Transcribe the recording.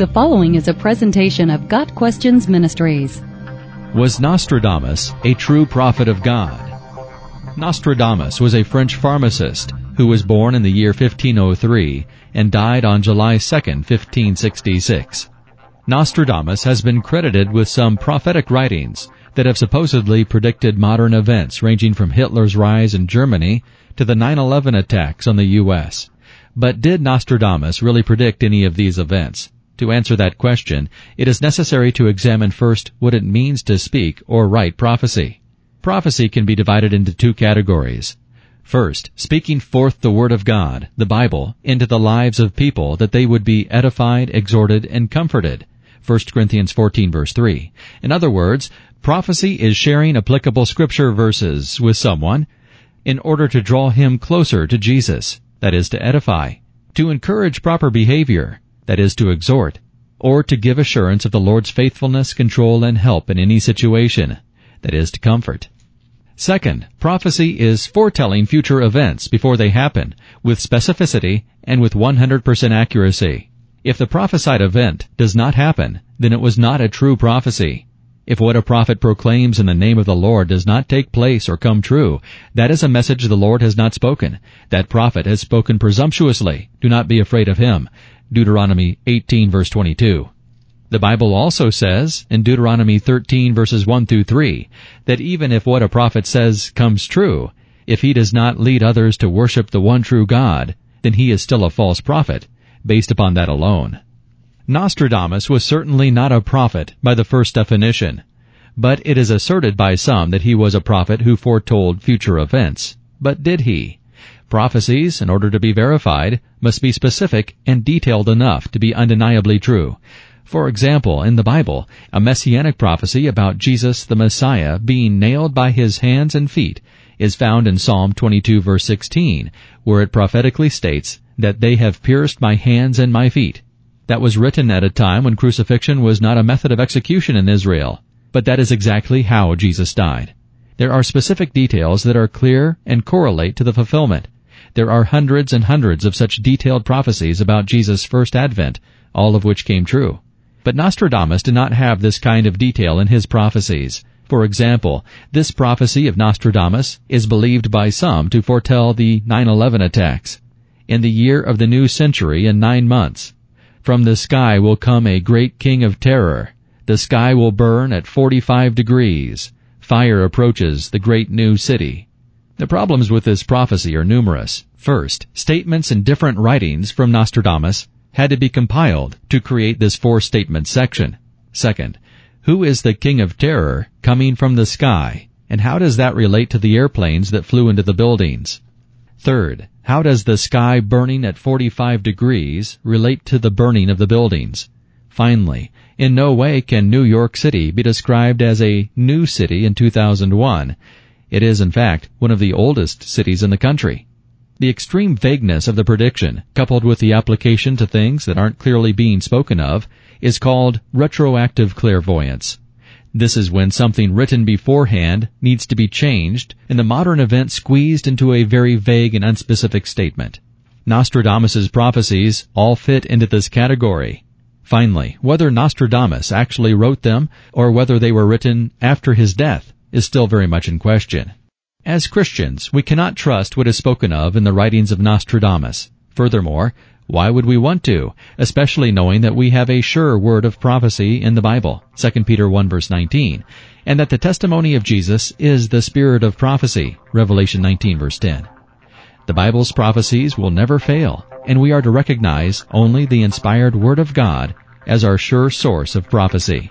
The following is a presentation of Got Questions Ministries. Was Nostradamus a true prophet of God? Nostradamus was a French pharmacist who was born in the year 1503 and died on July 2, 1566. Nostradamus has been credited with some prophetic writings that have supposedly predicted modern events ranging from Hitler's rise in Germany to the 9-11 attacks on the U.S. But did Nostradamus really predict any of these events? To answer that question, it is necessary to examine first what it means to speak or write prophecy. Prophecy can be divided into two categories. First, speaking forth the Word of God, the Bible, into the lives of people that they would be edified, exhorted, and comforted. 1 Corinthians 14 verse 3. In other words, prophecy is sharing applicable scripture verses with someone in order to draw him closer to Jesus, that is to edify, to encourage proper behavior, that is to exhort, or to give assurance of the Lord's faithfulness, control, and help in any situation, that is to comfort. Second, prophecy is foretelling future events before they happen, with specificity and with 100% accuracy. If the prophesied event does not happen, then it was not a true prophecy. If what a prophet proclaims in the name of the Lord does not take place or come true, that is a message the Lord has not spoken. That prophet has spoken presumptuously. Do not be afraid of him. Deuteronomy 18 verse 22. The Bible also says in Deuteronomy 13 verses 1 through 3 that even if what a prophet says comes true, if he does not lead others to worship the one true God, then he is still a false prophet, based upon that alone. Nostradamus was certainly not a prophet by the first definition, but it is asserted by some that he was a prophet who foretold future events. But did he? Prophecies, in order to be verified, must be specific and detailed enough to be undeniably true. For example, in the Bible, a messianic prophecy about Jesus the Messiah being nailed by his hands and feet is found in Psalm 22 verse 16, where it prophetically states that they have pierced my hands and my feet. That was written at a time when crucifixion was not a method of execution in Israel, but that is exactly how Jesus died. There are specific details that are clear and correlate to the fulfillment. There are hundreds and hundreds of such detailed prophecies about Jesus' first advent, all of which came true. But Nostradamus did not have this kind of detail in his prophecies. For example, this prophecy of Nostradamus is believed by some to foretell the 9-11 attacks. In the year of the new century in nine months, from the sky will come a great king of terror. The sky will burn at 45 degrees. Fire approaches the great new city. The problems with this prophecy are numerous. First, statements in different writings from Nostradamus had to be compiled to create this four statement section. Second, who is the king of terror coming from the sky, and how does that relate to the airplanes that flew into the buildings? Third, how does the sky burning at 45 degrees relate to the burning of the buildings? Finally, in no way can New York City be described as a new city in 2001 it is, in fact, one of the oldest cities in the country. The extreme vagueness of the prediction, coupled with the application to things that aren't clearly being spoken of, is called retroactive clairvoyance. This is when something written beforehand needs to be changed and the modern event squeezed into a very vague and unspecific statement. Nostradamus' prophecies all fit into this category. Finally, whether Nostradamus actually wrote them or whether they were written after his death is still very much in question. As Christians, we cannot trust what is spoken of in the writings of Nostradamus. Furthermore, why would we want to, especially knowing that we have a sure word of prophecy in the Bible, 2 Peter 1 verse 19, and that the testimony of Jesus is the spirit of prophecy, Revelation 19 verse 10. The Bible's prophecies will never fail, and we are to recognize only the inspired Word of God as our sure source of prophecy.